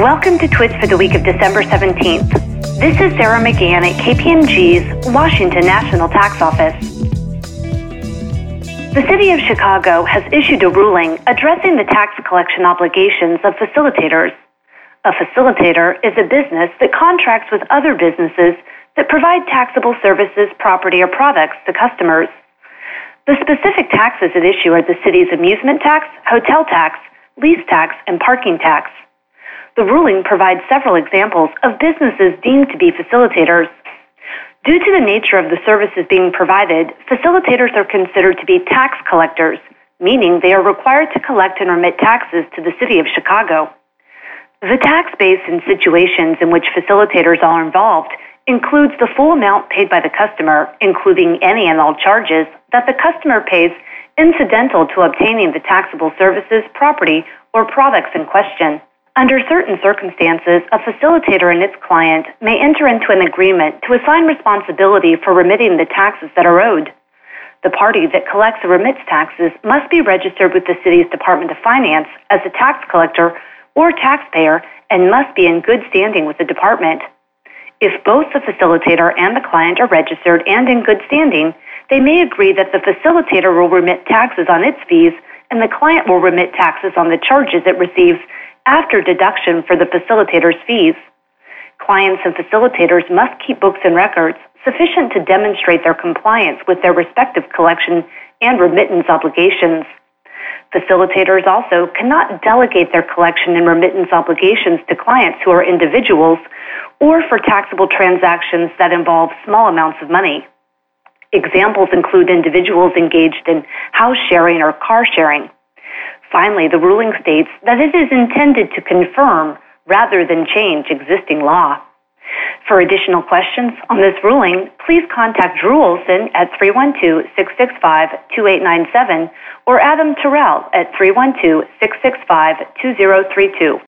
Welcome to Twist for the week of December 17th. This is Sarah McGann at KPMG's Washington National Tax Office. The City of Chicago has issued a ruling addressing the tax collection obligations of facilitators. A facilitator is a business that contracts with other businesses that provide taxable services, property, or products to customers. The specific taxes at issue are the city's amusement tax, hotel tax, lease tax, and parking tax. The ruling provides several examples of businesses deemed to be facilitators. Due to the nature of the services being provided, facilitators are considered to be tax collectors, meaning they are required to collect and remit taxes to the City of Chicago. The tax base in situations in which facilitators are involved includes the full amount paid by the customer, including any and all charges that the customer pays incidental to obtaining the taxable services, property, or products in question. Under certain circumstances, a facilitator and its client may enter into an agreement to assign responsibility for remitting the taxes that are owed. The party that collects or remits taxes must be registered with the city's Department of Finance as a tax collector or taxpayer and must be in good standing with the department. If both the facilitator and the client are registered and in good standing, they may agree that the facilitator will remit taxes on its fees and the client will remit taxes on the charges it receives after deduction for the facilitator's fees. Clients and facilitators must keep books and records sufficient to demonstrate their compliance with their respective collection and remittance obligations. Facilitators also cannot delegate their collection and remittance obligations to clients who are individuals or for taxable transactions that involve small amounts of money. Examples include individuals engaged in house sharing or car sharing. Finally, the ruling states that it is intended to confirm rather than change existing law. For additional questions on this ruling, please contact Drew Olson at 312-665-2897 or Adam Terrell at 312-665-2032.